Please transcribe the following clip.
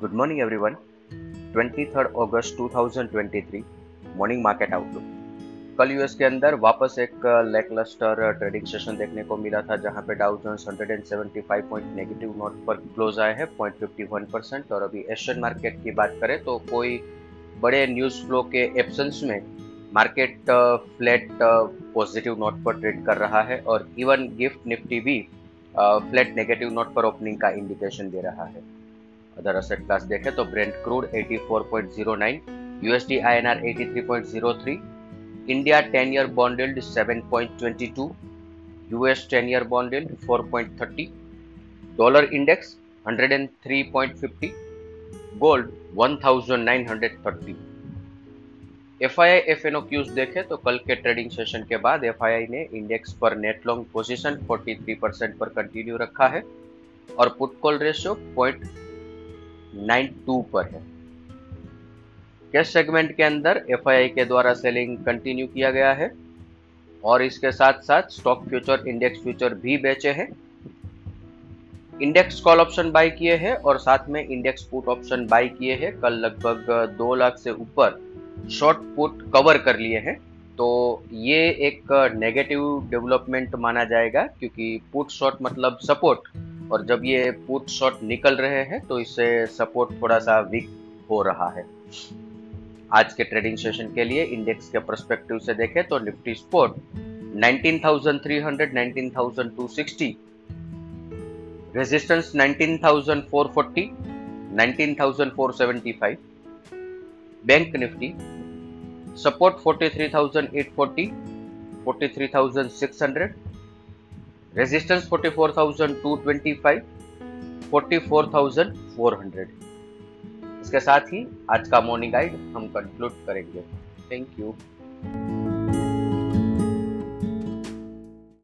Good morning everyone 23 August 2023 morning market outlook कल US के अंदर वापस एक लैकलस्टर ट्रेडिंग सेशन देखने को मिला था, जहाँ पे Dow Jones 175 point negative note पर क्लोज आए हैं 0.51 परसेंट और अभी एशियन मार्केट की बात करें तो कोई बड़े न्यूज़ फ्लो के एब्सेंस में मार्केट फ्लैट पॉजिटिव नोट पर ट्रेड कर रहा है। और इवन गिफ्ट निफ्टी भी फ्लैट नेगेटिव नोट पर ओपनिंग का इंडिकेशन दे रहा है। अदर असेट क्लास देखें तो Brent crude 84.09 USD INR 83.03 India 10 year bond yield 7.22 US 10 year bond yield 4.30 dollar index 103.50 gold 1930 F I I F N cues देखें तो कल के ट्रेडिंग सेशन के बाद एफ़ आई आई ने इंडेक्स पर नेट लॉन्ग पोजीशन 43 परसेंट पर कंटिन्यू रखा है और put call ratio point nine two पर है। कैश सेगमेंट के अंदर एफआईआई के द्वारा सेलिंग कंटिन्यू किया गया है? और इसके साथ साथ स्टॉक फ्यूचर इंडेक्स फ्यूचर भी बेचे हैं। इंडेक्स कॉल ऑप्शन बाय किए हैं और साथ में इंडेक्स पुट ऑप्शन बाय किए हैं। कल लगभग दो लाख से ऊपर शॉर्ट पुट कवर कर लिए हैं। तो ये एक नेगेटिव डेवलपमेंट माना जाएगा, क्योंकि पुट शॉर्ट मतलब सपोर्ट और जब ये पुट शॉर्ट निकल रहे हैं तो इससे सपोर्ट थोड़ा सा वीक हो रहा है। आज के ट्रेडिंग सेशन के लिए इंडेक्स के परस्पेक्टिव से देखें तो Nifty support 19,300, 19,260, resistance 19,440, 19,475, bank Nifty support 43,840, 43,600, resistance 44,225 44,400 इसके साथ ही आज का मॉर्निंग गाइड हम कंक्लूड करेंगे. Thank you